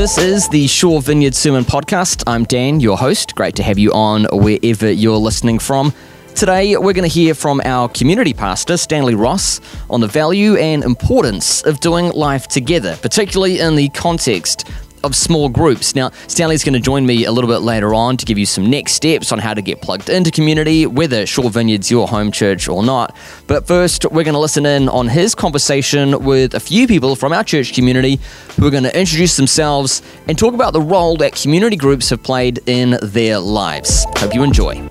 This is the Shore Vineyard Sermon Podcast. I'm Dan, your host. Great to have you on wherever you're listening from. Today, we're going to hear from our community pastor, Stanley Ross, on the value and importance of doing life together, particularly in the context of small groups. Now, Stanley's going to join me a little bit later on to give you some next steps on how to get plugged into community, whether Shore Vineyard's your home church or not. But first, we're going to listen in on his conversation with a few people from our church community who are going to introduce themselves and talk about the role that community groups have played in their lives. Hope you enjoy.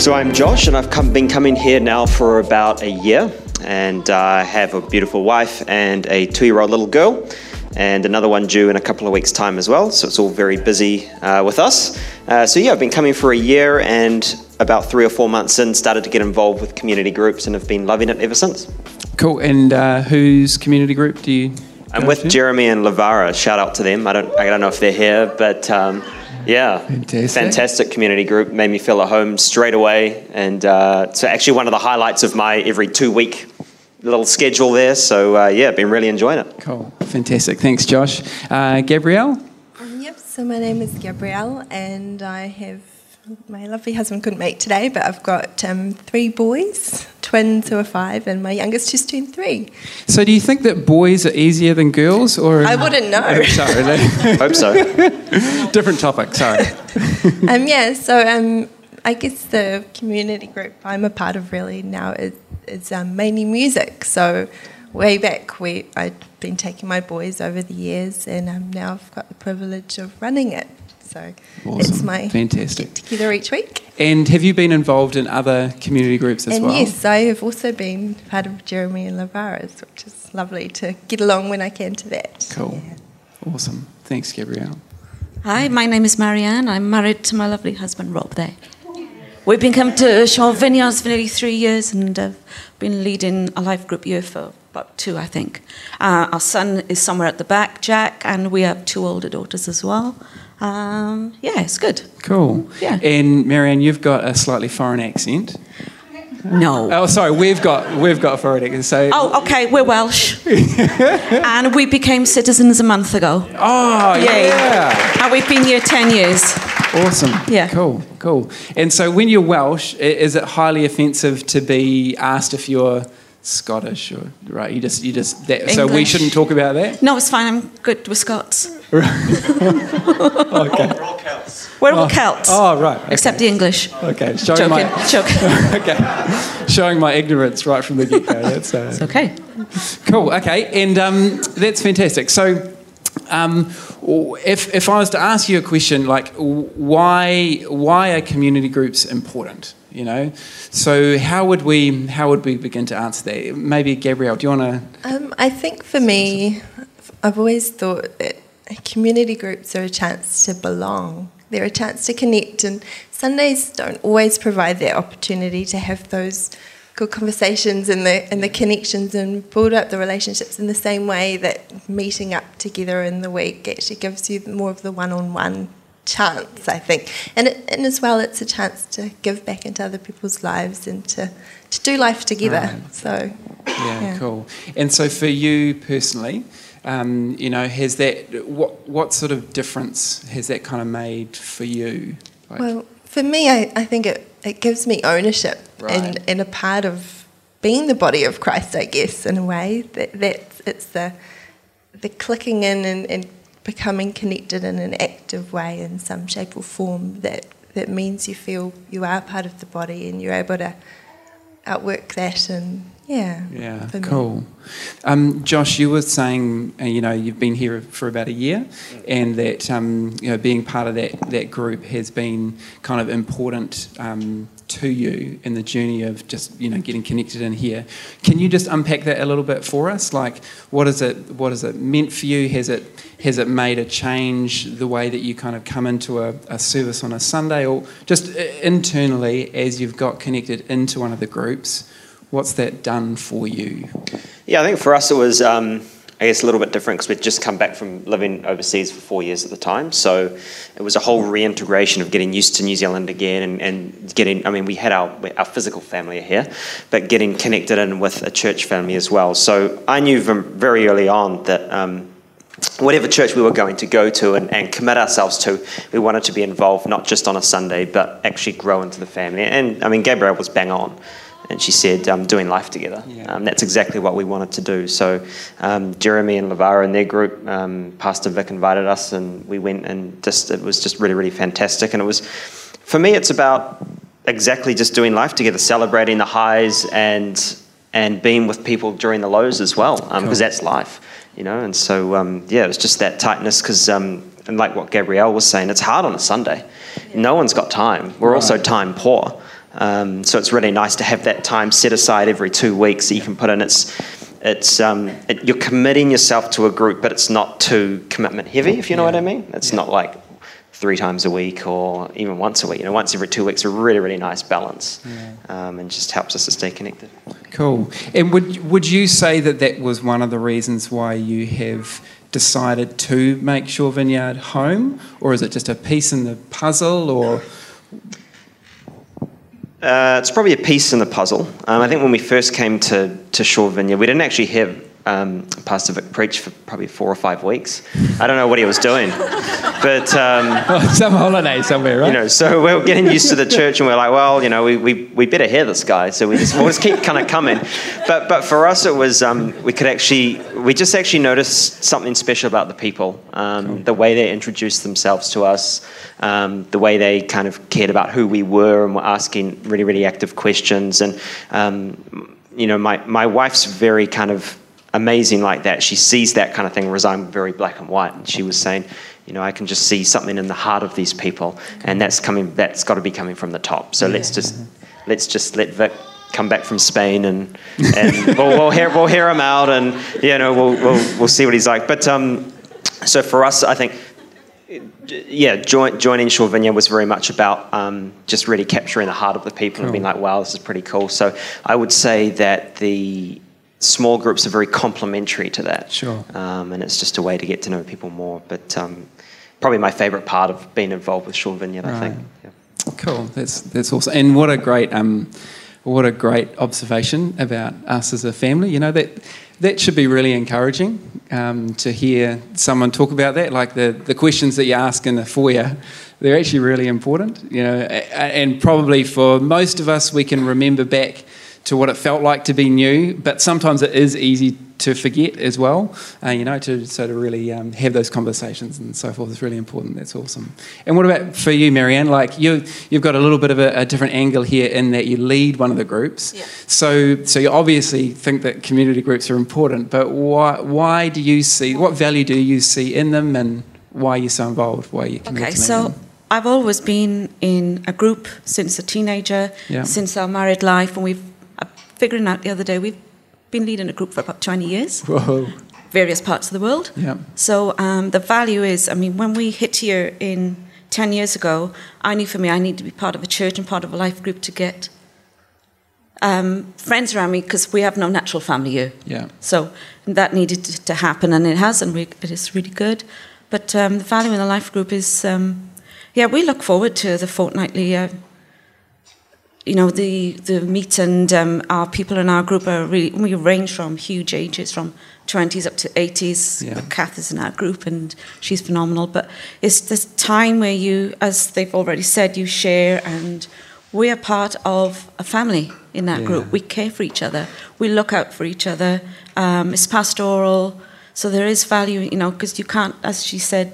So I'm Josh, and I've come, been coming here now for about a year and I uh, have a beautiful wife and a two year old little girl, and another one due in a couple of weeks' time as well. So it's all very busy uh, with us. Uh, so, yeah, I've been coming for a year and about three or four months in, started to get involved with community groups and have been loving it ever since. Cool. And uh, whose community group do you? I'm with to? Jeremy and Lavara. Shout out to them. I don't, I don't know if they're here, but um, yeah, fantastic. fantastic. community group. Made me feel at home straight away, and uh, so actually one of the highlights of my every two week little schedule there. So uh, yeah, been really enjoying it. Cool, fantastic. Thanks, Josh. Uh, Gabrielle. Um, yep. So my name is Gabrielle, and I have my lovely husband couldn't make today, but I've got um, three boys, twins who are five, and my youngest just turned three. So, do you think that boys are easier than girls, or I wouldn't know. Oh, sorry, hope so. Different topic. Sorry. um, yeah. So, um, I guess the community group I'm a part of really now is is um, mainly music. So way back, we I'd been taking my boys over the years, and um, now I've got the privilege of running it. So awesome. it's my fantastic get together each week. And have you been involved in other community groups as and well? Yes, I have also been part of Jeremy and Lavara's, which is lovely to get along when I can to that. Cool, yeah. awesome. Thanks, Gabrielle. Hi, my name is Marianne. I'm married to my lovely husband Rob. There. We've been coming to Shore Vineyards for nearly three years and I've been leading a life group year for about two, I think. Uh, our son is somewhere at the back, Jack, and we have two older daughters as well. Um, yeah, it's good. Cool. Yeah. And Marianne, you've got a slightly foreign accent. No. Oh, sorry. We've got we've got a foreign accent. So. Oh, okay. We're Welsh, and we became citizens a month ago. Oh, yeah. And we've been here ten years. Awesome. Yeah. Cool. Cool. And so, when you're Welsh, is it highly offensive to be asked if you're Scottish or right? You just you just that, so we shouldn't talk about that. No, it's fine. I'm good with Scots. okay. We're all Celts. We're all oh. Celts. Oh, right. Okay. Except the English. Okay. Showing Joking. My, Joking. okay. Showing my ignorance right from the get go. That's uh, it's okay. Cool. Okay. And um, that's fantastic. So. Um, if, if I was to ask you a question like why why are community groups important? You know, so how would we how would we begin to answer that? Maybe Gabrielle, do you want to? Um, I think for me, I've always thought that community groups are a chance to belong. They're a chance to connect, and Sundays don't always provide that opportunity to have those good conversations and the and the connections and build up the relationships in the same way that meeting up together in the week actually gives you more of the one-on-one chance, I think. And it, and as well, it's a chance to give back into other people's lives and to to do life together. Right. So yeah, yeah, cool. And so for you personally. Um, you know, has that what what sort of difference has that kind of made for you? Like, well, for me, I, I think it it gives me ownership right. and, and a part of being the body of Christ, I guess, in a way. That that's it's the the clicking in and, and becoming connected in an active way in some shape or form that, that means you feel you are part of the body and you're able to outwork that and yeah. Yeah, cool. Um, Josh, you were saying, uh, you know, you've been here for about a year, and that um, you know being part of that that group has been kind of important um, to you in the journey of just you know getting connected in here. Can you just unpack that a little bit for us? Like, what is it? What has it meant for you? Has it has it made a change the way that you kind of come into a, a service on a Sunday, or just uh, internally as you've got connected into one of the groups? What's that done for you? Yeah, I think for us it was um, I guess a little bit different because we'd just come back from living overseas for four years at the time. So it was a whole reintegration of getting used to New Zealand again and, and getting, I mean, we had our, our physical family here, but getting connected in with a church family as well. So I knew from very early on that. Um, whatever church we were going to go to and, and, commit ourselves to, we wanted to be involved not just on a Sunday, but actually grow into the family. And I mean, Gabrielle was bang on and she said, um, doing life together. Yeah. Um, that's exactly what we wanted to do. So um, Jeremy and Lavara and their group, um, Pastor Vic invited us, and we went, and just it was just really, really fantastic. And it was, for me, it's about exactly just doing life together, celebrating the highs and and being with people during the lows as well, because um, cool. that's life, you know. And so um, yeah, it was just that tightness because. and like what Gabrielle was saying, it's hard on a Sunday. No one's got time. We're right. also time poor. Um, so it's really nice to have that time set aside every two weeks that you can put in. It's, it's um, it, you're committing yourself to a group, but it's not too commitment heavy, if you know yeah. what I mean. It's yeah. not like three times a week or even once a week. You know, once every two weeks, is a really, really nice balance, yeah. um, and just helps us to stay connected. Cool. And would would you say that that was one of the reasons why you have decided to make Shore Vineyard home, or is it just a piece in the puzzle, or uh, it's probably a piece in the puzzle. Um, I think when we first came to, to Shore Vineyard, we didn't actually have um, Pastor Vic preach for probably four or five weeks. I don't know what he was doing, but um, some holiday somewhere, right? You know, so we are getting used to the church, and we're like, well, you know, we, we, we better hear this guy, so we just we'll just keep kind of coming. But but for us, it was um, we could actually we just actually noticed something special about the people, um, cool. the way they introduced themselves to us um, the way they kind of cared about who we were and were asking really, really active questions. And, um, you know, my, my wife's very kind of amazing like that. She sees that kind of thing, whereas I'm very black and white. And she was saying, you know, I can just see something in the heart of these people, and that's coming. That's got to be coming from the top. So yeah. let's just let's just let Vic come back from Spain, and and we'll, we'll hear we'll hear him out, and you know, we'll we'll, we'll see what he's like. But um, so for us, I think yeah, join, joining Shore Vineyard was very much about um, just really capturing the heart of the people cool. and being like, wow, this is pretty cool. So I would say that the small groups are very complementary to that. Sure. Um, and it's just a way to get to know people more. But um, probably my favourite part of being involved with Shore Vineyard, right. I think. Yeah. Cool. That's that's awesome. And what a great um, what a great observation about us as a family. You know that that should be really encouraging um, to hear someone talk about that. Like the, the questions that you ask in the foyer, they're actually really important. You know, and probably for most of us, we can remember back to what it felt like to be new, but sometimes it is easy to forget as well. Uh, you know, to so to really um, have those conversations and so forth is really important. That's awesome. And what about for you, Marianne? Like you, you've got a little bit of a, a different angle here in that you lead one of the groups. Yeah. So, so you obviously think that community groups are important, but why, why do you see? What value do you see in them, and why are you so involved? Why are you committed okay, so. Them? I've always been in a group since a teenager, yeah. since our married life, and we've figuring out the other day we've been leading a group for about 20 years. Whoa. Various parts of the world. Yeah. So um, the value is, I mean, when we hit here in 10 years ago, I knew for me I need to be part of a church and part of a life group to get um, friends around me because we have no natural family here. Yeah. So that needed to happen, and it has, and we, it is really good. But um, the value in the life group is, um, yeah, we look forward to the fortnightly uh, you know, the, the meet and um, our people in our group are really, we range from huge ages, from 20s up to 80s. Yeah. Kath is in our group and she's phenomenal. But it's this time where you, as they've already said, you share and we are part of a family in that yeah. group. We care for each other. We look out for each other. Um, it's pastoral. So there is value, you know, because you can't, as she said,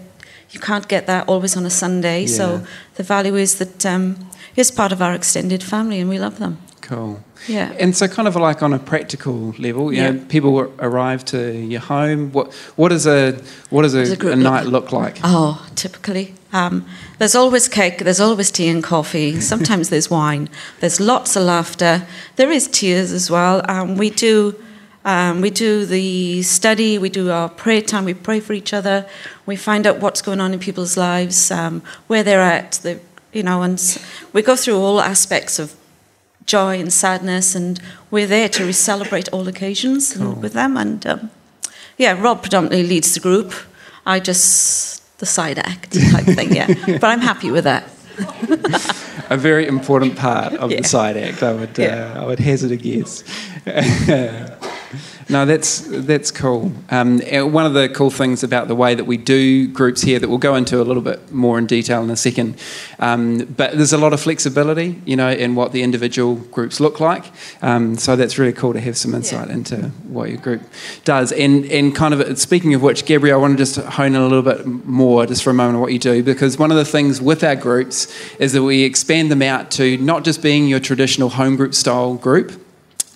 you can't get that always on a Sunday. Yeah. So the value is that um, is part of our extended family, and we love them. Cool. Yeah. And so, kind of like on a practical level, you yeah. know, people arrive to your home. What what does a what does a, a, a night look? look? like? Oh, typically, um, there's always cake. There's always tea and coffee. Sometimes there's wine. There's lots of laughter. There is tears as well. Um, we do. Um, we do the study, we do our prayer time, we pray for each other, we find out what's going on in people's lives, um, where they're at, the you know, and we go through all aspects of joy and sadness, and we're there to celebrate all occasions cool. with them. And um, yeah, Rob predominantly leads the group. I just the side act type thing, yeah. But I'm happy with that. a very important part of Yeah. the side act. I would Yeah. uh, I would hazard a guess. no, that's that's cool. Um, one of the cool things about the way that we do groups here that we'll go into a little bit more in detail in a second. Um, but there's a lot of flexibility, you know, in what the individual groups look like. Um, so that's really cool to have some insight into what your group does. And and kind of speaking of which, Gabrielle, I want to just hone in a little bit more just for a moment on what you do because one of the things with our groups is that we expand them out to not just being your traditional home group style group.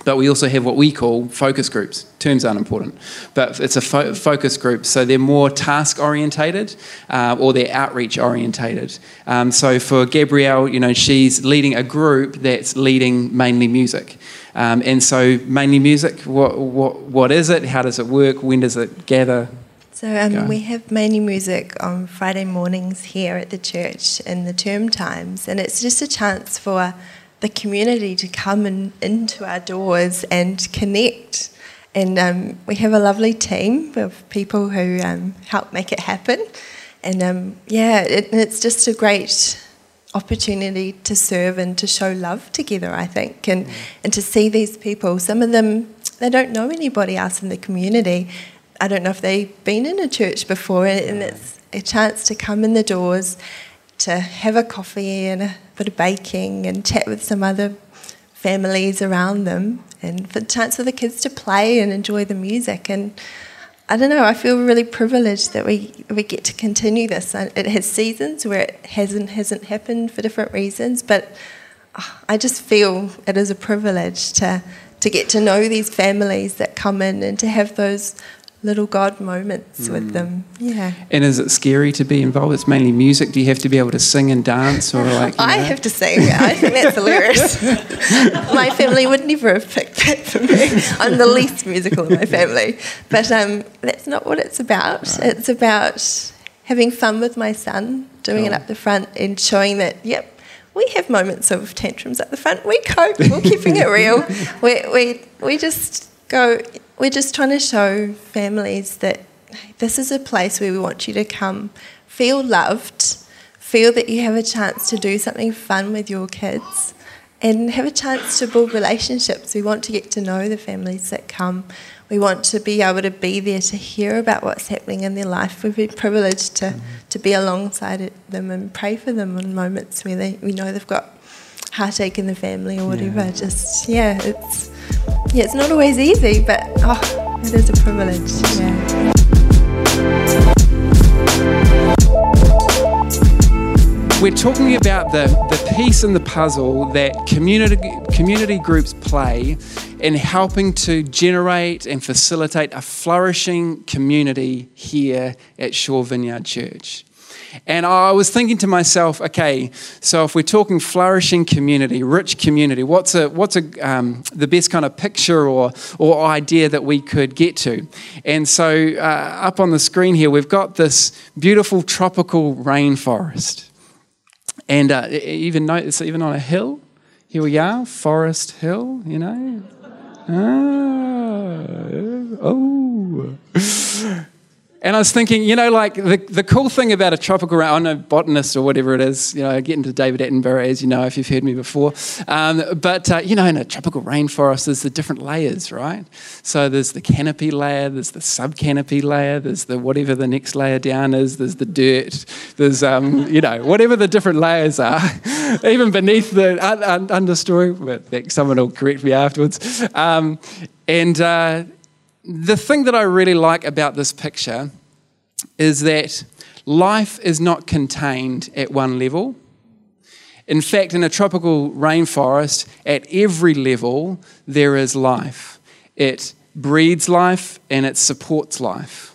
But we also have what we call focus groups. Terms aren't important, but it's a fo- focus group. So they're more task orientated uh, or they're outreach orientated. Um, so for Gabrielle, you know, she's leading a group that's leading mainly music. Um, and so mainly music, what, what, what is it? How does it work? When does it gather? So um, we have mainly music on Friday mornings here at the church in the term times, and it's just a chance for the community to come in, into our doors and connect. And um, we have a lovely team of people who um, help make it happen. And um, yeah, it, it's just a great opportunity to serve and to show love together, I think, and, and to see these people. Some of them, they don't know anybody else in the community. I don't know if they've been in a church before, and it's a chance to come in the doors, to have a coffee and a bit of baking and chat with some other families around them, and for the chance for the kids to play and enjoy the music. And I don't know, I feel really privileged that we, we get to continue this. It has seasons where it hasn't, hasn't happened for different reasons, but ah, I just feel it is a privilege to, to get to know these families that come in and to have those little God moments with them. Yeah. And is it scary to be involved? It's mainly music. Do you have to be able to sing and dance or like? I know? have to sing. I think that's hilarious. my family would never have picked that for me. I'm the least musical in my family. But um, that's not what it's about. It's about having fun with my son, doing it up the front and showing that, yep, we have moments of tantrums up the front. We cope. We're keeping it real. We, we, we just go, we're just trying to show families that this is a place where we want you to come, feel loved, feel that you have a chance to do something fun with your kids, and have a chance to build relationships. We want to get to know the families that come. We want to be able to be there to hear about what's happening in their life. We've been privileged to, to be alongside them and pray for them in moments where they, we know they've got heartache in the family or whatever. Just, yeah, it's, yeah, it's not always easy, but oh, it is a privilege. Yeah. We're talking about the, the piece in the puzzle that community, community groups play in helping to generate and facilitate a flourishing community here at Shore Vineyard Church. And I was thinking to myself, okay, so if we're talking flourishing community, rich community, what's a what's a um, the best kind of picture or or idea that we could get to? And so uh, up on the screen here, we've got this beautiful tropical rainforest, and uh, even note it's even on a hill. Here we are, Forrest Hill. You know. Ah, oh. And I was thinking, you know, like the, the cool thing about a tropical rain, I'm no botanist or whatever it is, you know, I get into David Attenborough, as you know, if you've heard me before. Um, but, uh, you know, in a tropical rainforest, there's the different layers, right? So there's the canopy layer, there's the sub canopy layer, there's the whatever the next layer down is, there's the dirt, there's, um, you know, whatever the different layers are, even beneath the un- un- understory, but someone will correct me afterwards. Um, and, uh, the thing that I really like about this picture is that life is not contained at one level. In fact, in a tropical rainforest, at every level, there is life. It breeds life and it supports life.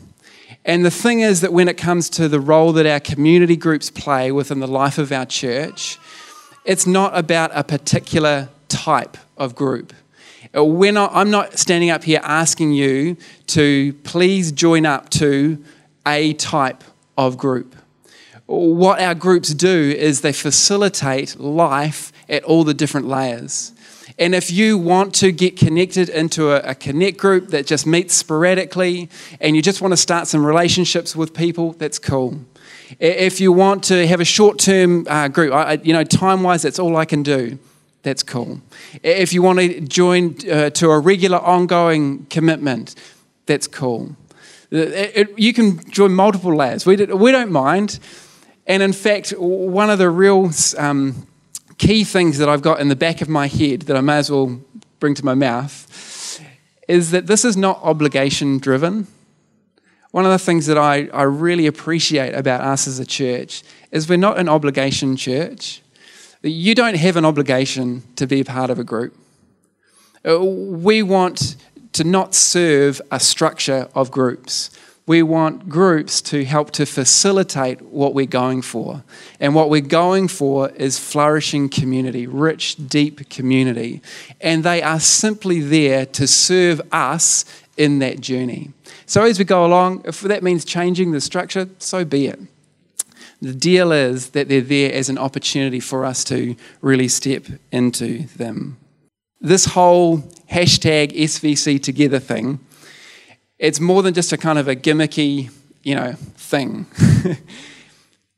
And the thing is that when it comes to the role that our community groups play within the life of our church, it's not about a particular type of group. We're not, I'm not standing up here asking you to please join up to a type of group. What our groups do is they facilitate life at all the different layers. And if you want to get connected into a, a, connect group that just meets sporadically and you just want to start some relationships with people, that's cool. If you want to have a short term uh, group, I, you know, time wise, that's all I can do. That's cool. If you want to join uh, to a regular ongoing commitment, that's cool. It, it, you can join multiple labs. We, we don't mind. And in fact, one of the real um, key things that I've got in the back of my head that I may as well bring to my mouth is that this is not obligation driven. One of the things that I, I really appreciate about us as a church is we're not an obligation church. You don't have an obligation to be part of a group. Uh, we want to not serve a structure of groups. We want groups to help to facilitate what we're going for. And what we're going for is flourishing community, rich, deep community. And they are simply there to serve us in that journey. So as we go along, if that means changing the structure, so be it. The deal is that they're there as an opportunity for us to really step into them. This whole hashtag SVC together thing it's more than just a kind of a gimmicky, you know, thing.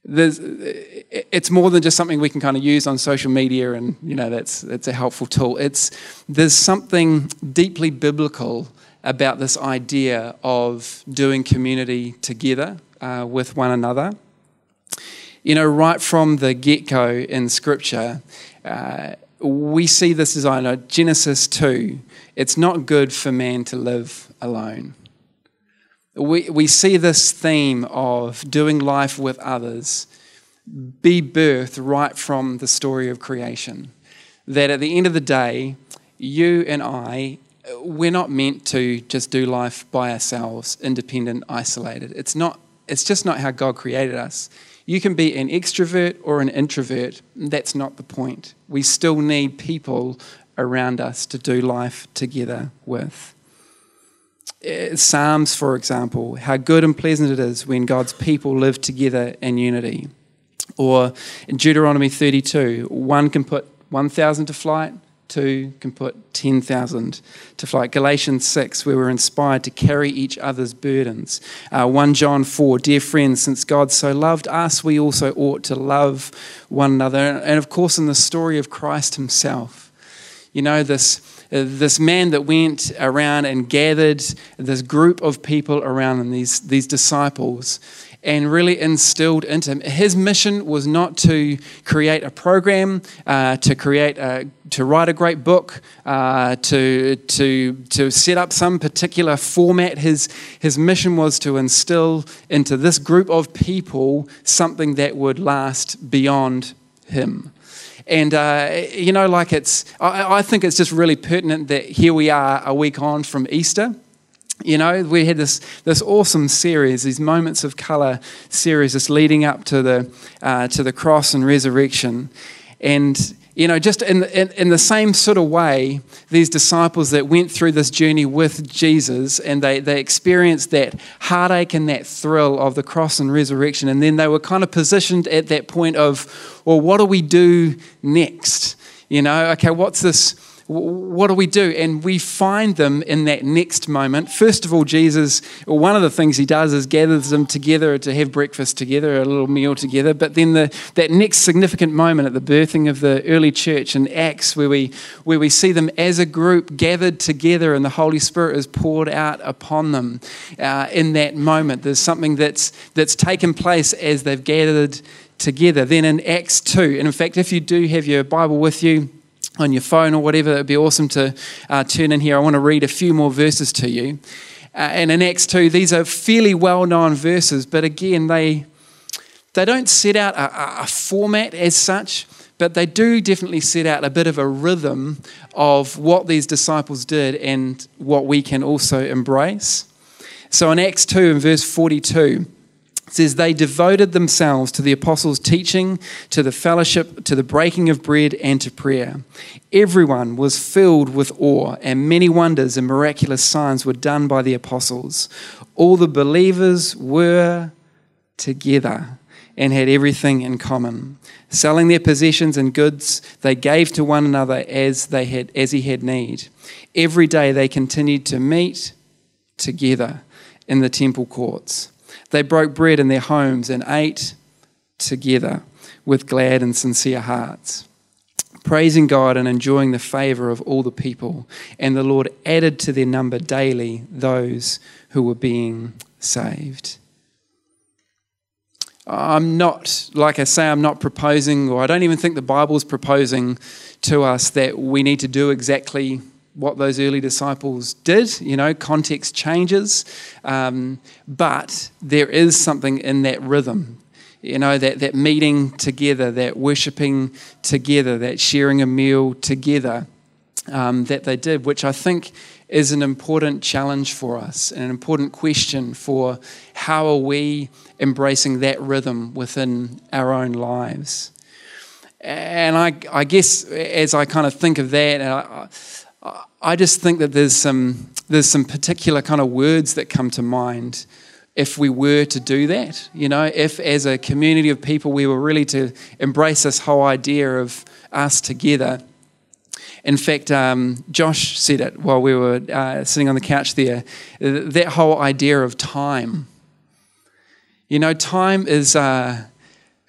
There's, it's more than just something we can kind of use on social media, and you know that's that's a helpful tool. It's there's something deeply biblical about this idea of doing community together uh, with one another. You know, right from the get go in Scripture, uh, we see this as I know Genesis two. It's not good for man to live alone we, we see this theme of doing life with others be birthed right from the story of creation. That at the end of the day, you and I, we're not meant to just do life by ourselves, independent, isolated. It's not. It's just not how God created us. You can be an extrovert or an introvert. That's not the point. We still need people around us to do life together with. Uh, Psalms, for example, how good and pleasant it is when God's people live together in unity. Or in Deuteronomy 32, one can put 1,000 to flight, two can put 10,000 to flight. Galatians 6, where we're inspired to carry each other's burdens. Uh, 1 John 4, dear friends, since God so loved us, we also ought to love one another. And of course, in the story of Christ himself, you know, this this man that went around and gathered this group of people around him, these, these disciples, and really instilled into him. His mission was not to create a program, uh, to create a, to write a great book, uh, to, to, to set up some particular format. His, his mission was to instill into this group of people something that would last beyond him. And, uh, you know, like it's, I, I think it's just really pertinent that here we are a week on from Easter. You know, we had this, this awesome series, these Moments of Colour series, just leading up to the, uh, to the cross and resurrection. And you know, just in, in, in, the same sort of way, these disciples that went through this journey with Jesus and they, they experienced that heartache and that thrill of the cross and resurrection. And then they were kind of positioned at that point of, well, what do we do next? You know, okay, what's this? What do we do? And we find them in that next moment. First of all, Jesus, one of the things he does is gathers them together to have breakfast together, a little meal together. But then the, that next significant moment at the birthing of the early church in Acts, where we, where we see them as a group gathered together and the Holy Spirit is poured out upon them uh, in that moment. There's something that's, that's taken place as they've gathered together. Then in Acts 2, and in fact, if you do have your Bible with you, on your phone or whatever, it'd be awesome to uh, turn in here. I want to read a few more verses to you. Uh, and in Acts 2, these are fairly well known verses, but again, they, they don't set out a, a format as such, but they do definitely set out a bit of a rhythm of what these disciples did and what we can also embrace. So in Acts 2, in verse 42, it says, They devoted themselves to the apostles' teaching, to the fellowship, to the breaking of bread, and to prayer. Everyone was filled with awe, and many wonders and miraculous signs were done by the apostles. All the believers were together and had everything in common. Selling their possessions and goods, they gave to one another as, they had, as he had need. Every day they continued to meet together in the temple courts. They broke bread in their homes and ate together with glad and sincere hearts, praising God and enjoying the favor of all the people. And the Lord added to their number daily those who were being saved. I'm not, like I say, I'm not proposing, or I don't even think the Bible's proposing to us that we need to do exactly what those early disciples did. You know, context changes, um, but there is something in that rhythm. You know, that, that meeting together, that worshipping together, that sharing a meal together um, that they did, which I think is an important challenge for us, an important question for how are we embracing that rhythm within our own lives. And I, I guess as I kind of think of that, I, I just think that there's some, there's some particular kind of words that come to mind if we were to do that. You know, if as a community of people we were really to embrace this whole idea of us together in fact, um, Josh said it while we were uh, sitting on the couch there that whole idea of time. You know, time is, uh,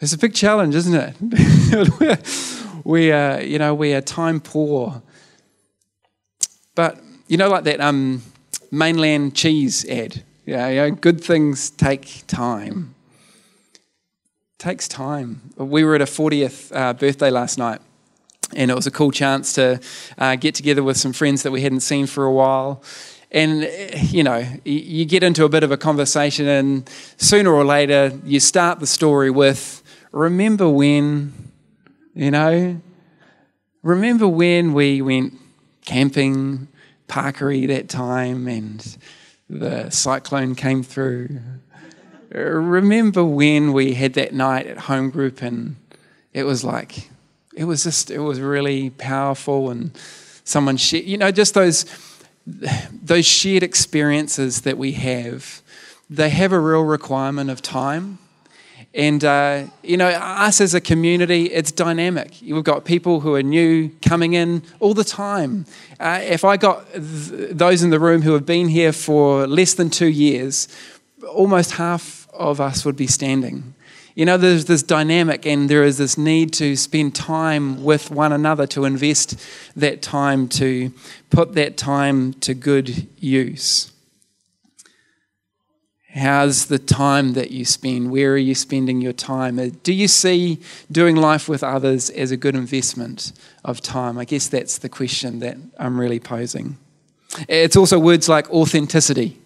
is a big challenge, isn't it? we, are, you know, we are time poor. But, you know, like that um, mainland cheese ad, yeah, you know, good things take time. takes time. We were at a 40th uh, birthday last night and it was a cool chance to uh, get together with some friends that we hadn't seen for a while. And, you know, you get into a bit of a conversation, and sooner or later, you start the story with, Remember when, you know, remember when we went camping, Pakiri that time, and the cyclone came through? Remember when we had that night at home group, and it was like, it was just it was really powerful and someone shared you know just those those shared experiences that we have they have a real requirement of time and uh, you know us as a community it's dynamic. We've got people who are new coming in all the time. Uh, if i got th- those in the room who have been here for less than two years almost half of us would be standing. You know, there's this dynamic and there is this need to spend time with one another, to invest that time, to put that time to good use. How's the time that you spend? Where are you spending your time? Uh, do you see doing life with others as a good investment of time? I guess that's the question that I'm really posing. It's also words like authenticity.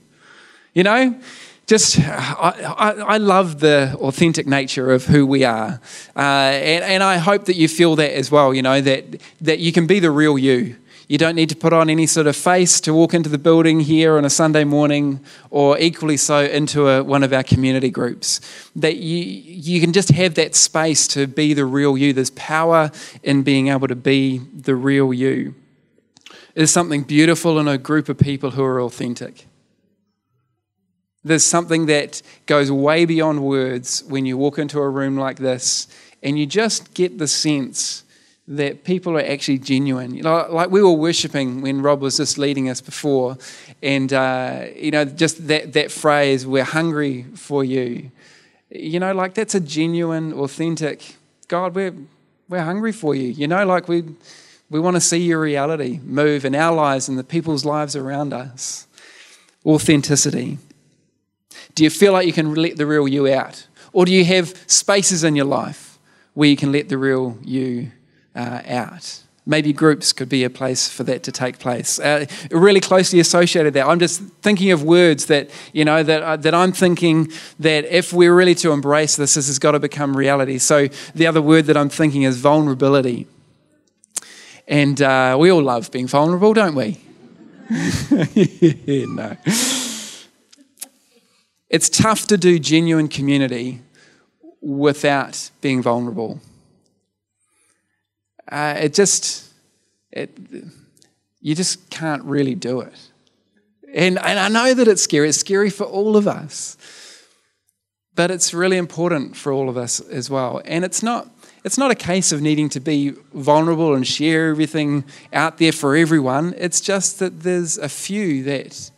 You know, just I, I, I, love the authentic nature of who we are uh, and, and i hope that you feel that as well you know that, that you can be the real you you don't need to put on any sort of face to walk into the building here on a sunday morning or equally so into a, one of our community groups. That you, you can just have that space to be the real you. There's power in being able to be the real you. There's something beautiful in a group of people who are authentic. There's something that goes way beyond words when you walk into a room like this and you just get the sense that people are actually genuine. You know, like we were worshiping when Rob was just leading us before, and uh, you know, just that that phrase, "We're hungry for you." You know, like that's a genuine, authentic God. We're we're hungry for you. You know, like we we want to see your reality move in our lives and the people's lives around us. Authenticity. Do you feel like you can let the real you out? Or do you have spaces in your life where you can let the real you uh, out? Maybe groups could be a place for that to take place. Uh, really closely associated there. I'm just thinking of words that, you know, that, uh, that I'm thinking that if we're really to embrace this, this has got to become reality. So the other word that I'm thinking is vulnerability. And uh, we all love being vulnerable, don't we? no. It's tough to do genuine community without being vulnerable. Uh, it just, it, you just can't really do it. And, and I know that it's scary. It's scary for all of us. but it's really important for all of us as well. And it's not it's not a case of needing to be vulnerable and share everything out there for everyone. It's just that there's a few that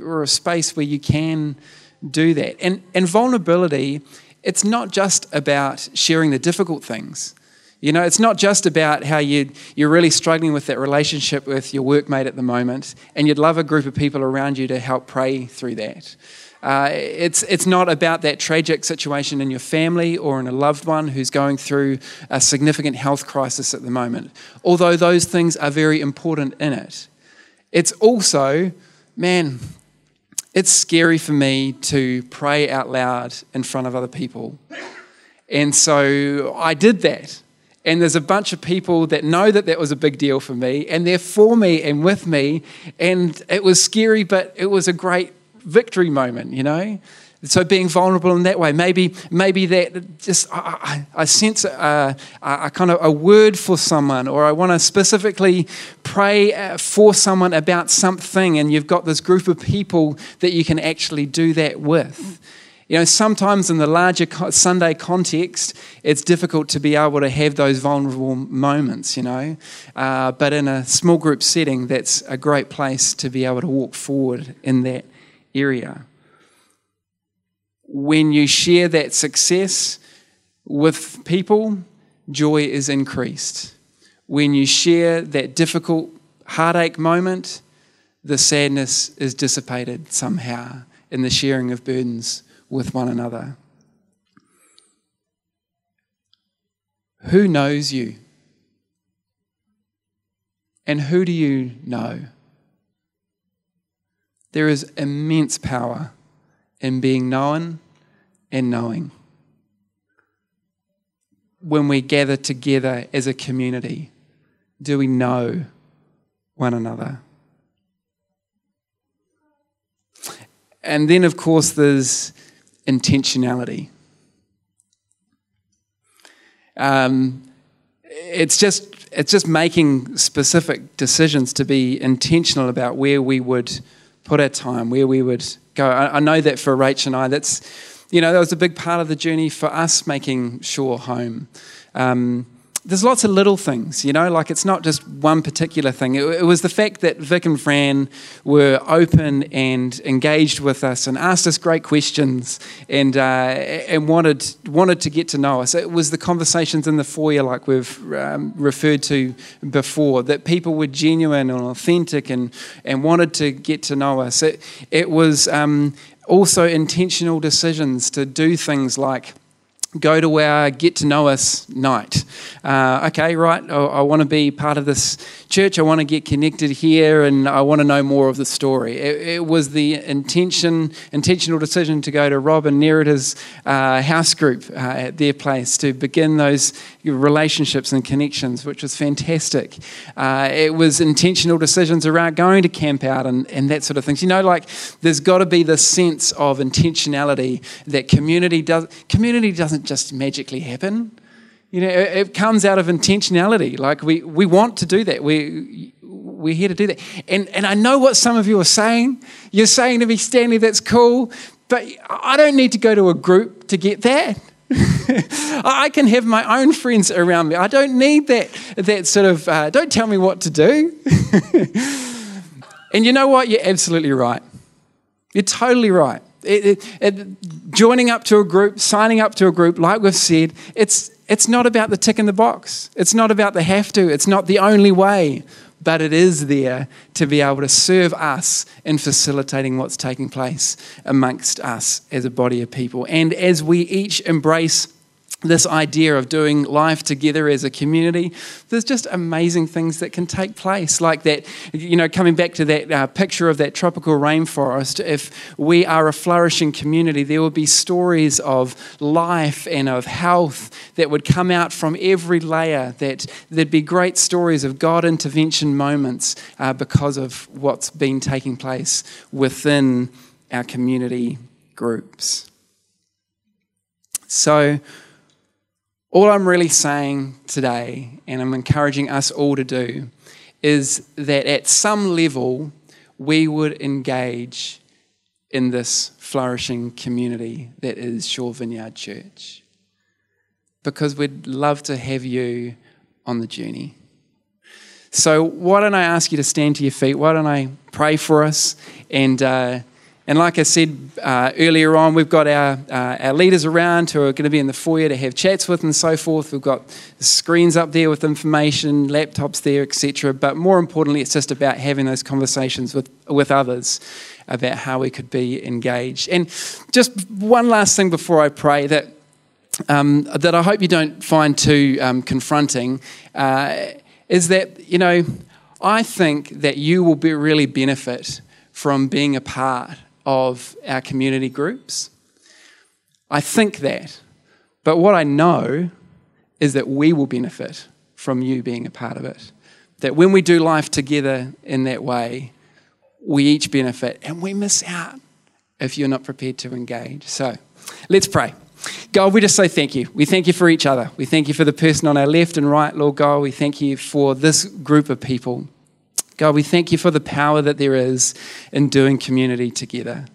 or a space where you can do that. And and vulnerability, it's not just about sharing the difficult things. You know, it's not just about how you, you're really struggling with that relationship with your workmate at the moment, and you'd love a group of people around you to help pray through that. Uh, it's, it's not about that tragic situation in your family or in a loved one who's going through a significant health crisis at the moment, although those things are very important in it. It's also, man, it's scary for me to pray out loud in front of other people. And so I did that. And there's a bunch of people that know that that was a big deal for me, and they're for me and with me. And it was scary, but it was a great victory moment, you know? So being vulnerable in that way, maybe maybe that just I, I, sense a, a, a, kind of a word for someone, or I want to specifically pray uh, for someone about something, and you've got this group of people that you can actually do that with. You know, sometimes in the larger Sunday context, it's difficult to be able to have those vulnerable moments, you know. Uh, but in a small group setting, that's a great place to be able to walk forward in that area. When you share that success with people, joy is increased. When you share that difficult heartache moment, the sadness is dissipated somehow in the sharing of burdens with one another. Who knows you? And who do you know? There is immense power in being known and knowing. When we gather together as a community, do we know one another? And then, of course, there's intentionality. Um, it's just it's just making specific decisions to be intentional about where we would put our time, where we would go. I, I know that for Rach and I, that's, you know, that was a big part of the journey for us making Shore home. Um, there's lots of little things, you know, like it's not just one particular thing. It, it, was the fact that Vic and Fran were open and engaged with us and asked us great questions and uh, and wanted wanted to get to know us. It was the conversations in the foyer, like we've um, referred to before, that people were genuine and authentic and and wanted to get to know us. It it was um, also intentional decisions to do things like go to our get to know us night. Uh, okay, right, I, I want to be part of this church. I want to get connected here and I want to know more of the story. It, it was the intention, intentional decision to go to Rob and Nerita's uh, house group uh, at their place to begin those relationships and connections, which was fantastic. Uh, it was intentional decisions around going to camp out and, and that sort of things. You know, like there's got to be this sense of intentionality that community does. Community doesn't just magically happen. You know, it, it comes out of intentionality. Like we, we want to do that. We, we're here to do that. And, and I know what some of you are saying. You're saying to me, Stanley, that's cool, but I don't need to go to a group to get that. I can have my own friends around me. I don't need that, that sort of, uh, don't tell me what to do. and you know what? You're absolutely right. You're totally right. It, it, joining up to a group, signing up to a group, like we've said, it's, it's not about the tick in the box. It's not about the have to. It's not the only way. But it is there to be able to serve us in facilitating what's taking place amongst us as a body of people. And as we each embrace this idea of doing life together as a community, there's just amazing things that can take place. Like that, you know, coming back to that uh, picture of that tropical rainforest, if we are a flourishing community, there will be stories of life and of health that would come out from every layer, that there'd be great stories of God intervention moments uh, because of what's been taking place within our community groups. So, all I'm really saying today, and I'm encouraging us all to do, is that at some level we would engage in this flourishing community that is Shore Vineyard Church. Because we'd love to have you on the journey. So, why don't I ask you to stand to your feet? Why don't I pray for us? And, uh, and like I said uh, earlier on, we've got our, uh, our leaders around who are going to be in the foyer to have chats with and so forth. We've got screens up there with information, laptops there, etc. But more importantly, it's just about having those conversations with, with others about how we could be engaged. And just one last thing before I pray that, um, that I hope you don't find too um, confronting uh, is that, you know, I think that you will be really benefit from being a part of our community groups. I think that. But what I know is that we will benefit from you being a part of it. That when we do life together in that way, we each benefit and we miss out if you're not prepared to engage. So let's pray. God, we just say thank you. We thank you for each other. We thank you for the person on our left and right, Lord God. We thank you for this group of people. God, we thank you for the power that there is in doing community together.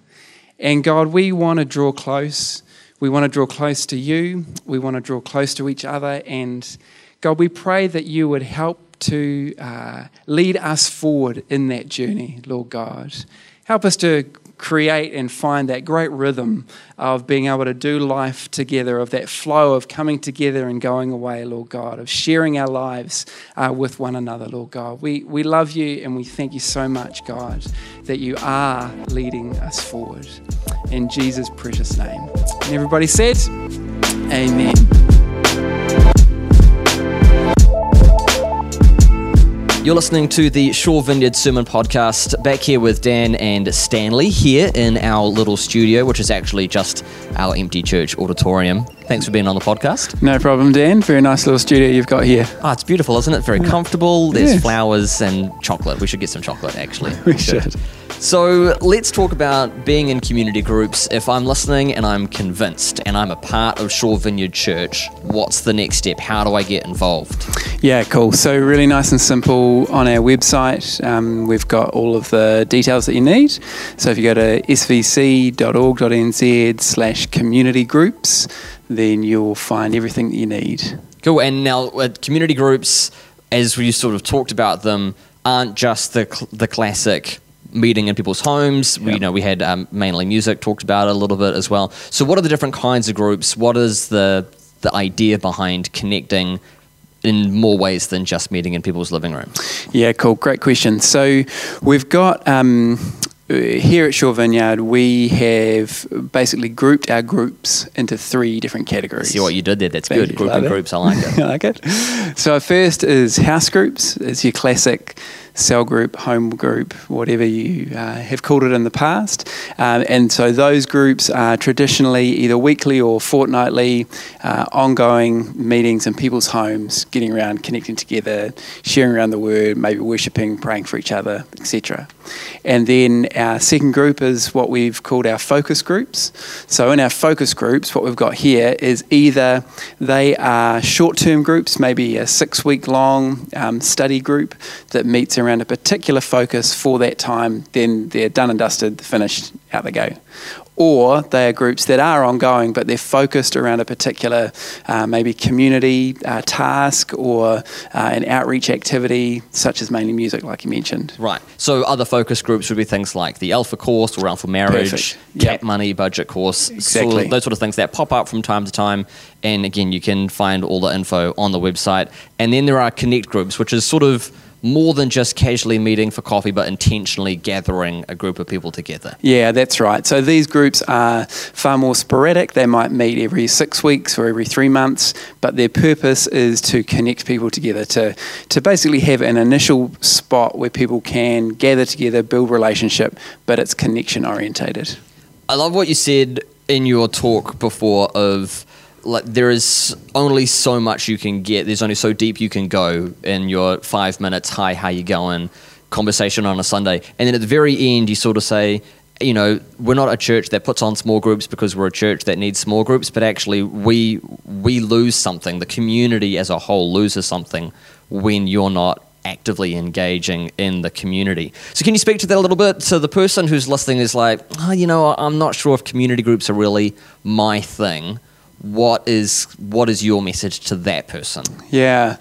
And God, we want to draw close. We want to draw close to you. We want to draw close to each other. And God, we pray that you would help to uh, lead us forward in that journey, Lord God. Help us to create and find that great rhythm of being able to do life together, of that flow of coming together and going away, Lord God, of sharing our lives uh, with one another, Lord God. We, we love you and we thank you so much, God, that you are leading us forward. In Jesus' precious name. And everybody said, Amen. You're listening to the Shore Vineyard Sermon Podcast. Back here with Dan and Stanley here in our little studio, which is actually just our empty church auditorium. Thanks for being on the podcast. No problem, Dan. Very nice little studio you've got here. Oh, it's beautiful, isn't it? Very comfortable. There's yes. flowers and chocolate. We should get some chocolate, actually. we should. So let's talk about being in community groups. If I'm listening and I'm convinced and I'm a part of Shore Vineyard Church, what's the next step? How do I get involved? Yeah, cool. So, really nice and simple on our website. Um, we've got all of the details that you need. So, if you go to svc.org.nz slash community groups, then you'll find everything that you need. Cool. And now, uh, community groups, as we sort of talked about them, aren't just the, cl- the classic meeting in people's homes. Yep. We, you know, we had um, mainly music talked about a little bit as well. So, what are the different kinds of groups? What is the the idea behind connecting in more ways than just meeting in people's living rooms? Yeah, cool. Great question. So, we've got. Um, Uh, here at Shore Vineyard, we have basically grouped our groups into three different categories. See what you did there? That's Thank good. Grouping groups, I like it. I like it. So, first is house groups. It's your classic cell group, home group, whatever you uh, have called it in the past. Um, and so those groups are traditionally either weekly or fortnightly, uh, ongoing meetings in people's homes, getting around, connecting together, sharing around the word, maybe worshipping, praying for each other, etc. And then our second group is what we've called our focus groups. So in our focus groups, what we've got here is either they are short term groups, maybe a six week long um, study group that meets around around a particular focus for that time, then they're done and dusted, finished, out they go. Or they are groups that are ongoing, but they're focused around a particular uh, maybe community uh, task or uh, an outreach activity, such as mainly music, like you mentioned. Right. So other focus groups would be things like the Alpha course or Alpha Marriage, Perfect. Cap yep. Money Budget course, exactly. Sort of, those sort of things that pop up from time to time. And again, you can find all the info on the website. And then there are Connect groups, which is sort of more than just casually meeting for coffee, but intentionally gathering a group of people together. Yeah, that's right. So these groups are far more sporadic. They might meet every six weeks or every three months, but their purpose is to connect people together, to, to basically have an initial spot where people can gather together, build relationship, but it's connection orientated. I love what you said in your talk before of like there is only so much you can get. There's only so deep you can go in your five minutes. Hi, how you going? Conversation on a Sunday, and then at the very end, you sort of say, you know, we're not a church that puts on small groups because we're a church that needs small groups, but actually we we lose something. The community as a whole loses something when you're not actively engaging in the community. So, can you speak to that a little bit? So, the person who's listening is like, oh, you know, I'm not sure if community groups are really my thing. What is what is your message to that person? Yeah,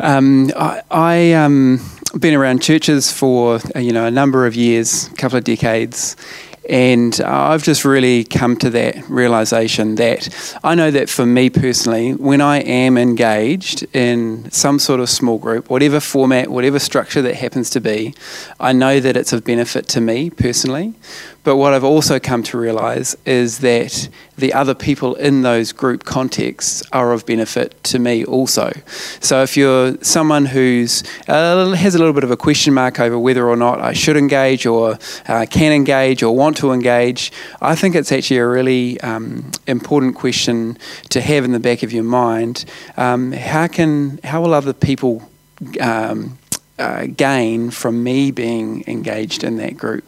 um, I, I um, been around churches for uh, you know a number of years, a couple of decades, and I've just really come to that realization that I know that for me personally, when I am engaged in some sort of small group, whatever format, whatever structure that happens to be, I know that it's of benefit to me personally. But what I've also come to realize is that the other people in those group contexts are of benefit to me also. So if you're someone who's uh, has a little bit of a question mark over whether or not I should engage or uh, can engage or want to engage, I think it's actually a really um, important question to have in the back of your mind. Um, how can how will other people um, uh, gain from me being engaged in that group.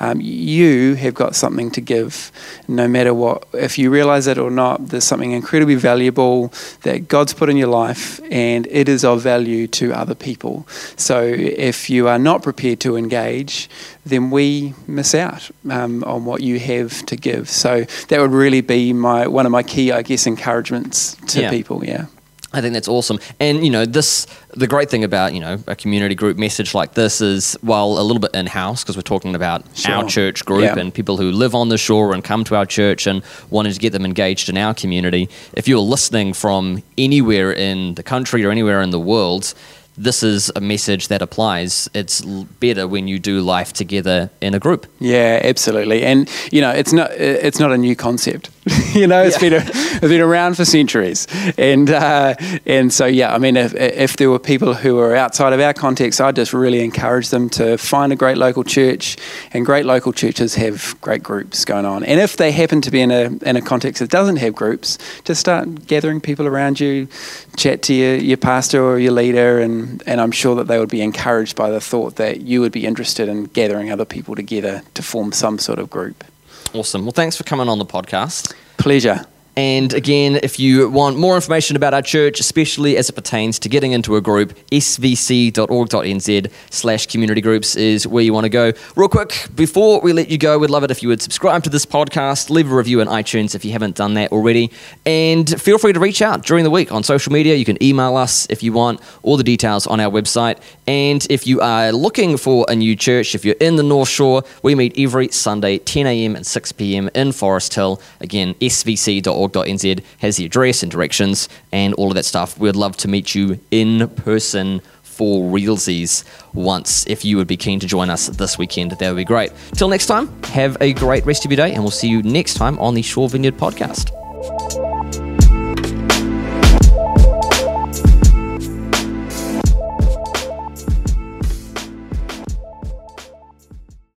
Um, you have got something to give, no matter what. If you realize it or not, there's something incredibly valuable that God's put in your life, and it is of value to other people. So if you are not prepared to engage, then we miss out um, on what you have to give. So that would really be my one of my key, I guess, encouragements to yeah. people. Yeah. I think that's awesome. And, you know, this, the great thing about, you know, a community group message like this is, while a little bit in house, because we're talking about sure. our church group yeah. and people who live on the shore and come to our church and wanting to get them engaged in our community. If you're listening from anywhere in the country or anywhere in the world, this is a message that applies. It's better when you do life together in a group. Yeah, absolutely. And you know, it's not it's not a new concept. you know, it's yeah. been a, it's been around for centuries. And uh, and so yeah, I mean, if if there were people who are outside of our context, I'd just really encourage them to find a great local church. And great local churches have great groups going on. And if they happen to be in a in a context that doesn't have groups, just start gathering people around you, chat to your, your pastor or your leader and and, I'm sure that they would be encouraged by the thought that you would be interested in gathering other people together to form some sort of group. Awesome. Well, thanks for coming on the podcast. Pleasure. And again, if you want more information about our church, especially as it pertains to getting into a group, svc.org.nz slash community groups is where you want to go. Real quick, before we let you go, we'd love it if you would subscribe to this podcast, leave a review on iTunes if you haven't done that already, and feel free to reach out during the week on social media. You can email us if you want, all the details on our website. And if you are looking for a new church, if you're in the North Shore, we meet every Sunday, 10 a.m. and 6 p.m. in Forrest Hill. Again, svc.org.nz has the address and directions and all of that stuff. We'd love to meet you in person for realsies once. If you would be keen to join us this weekend, that would be great. Till next time, have a great rest of your day, and we'll see you next time on the Shore Vineyard podcast.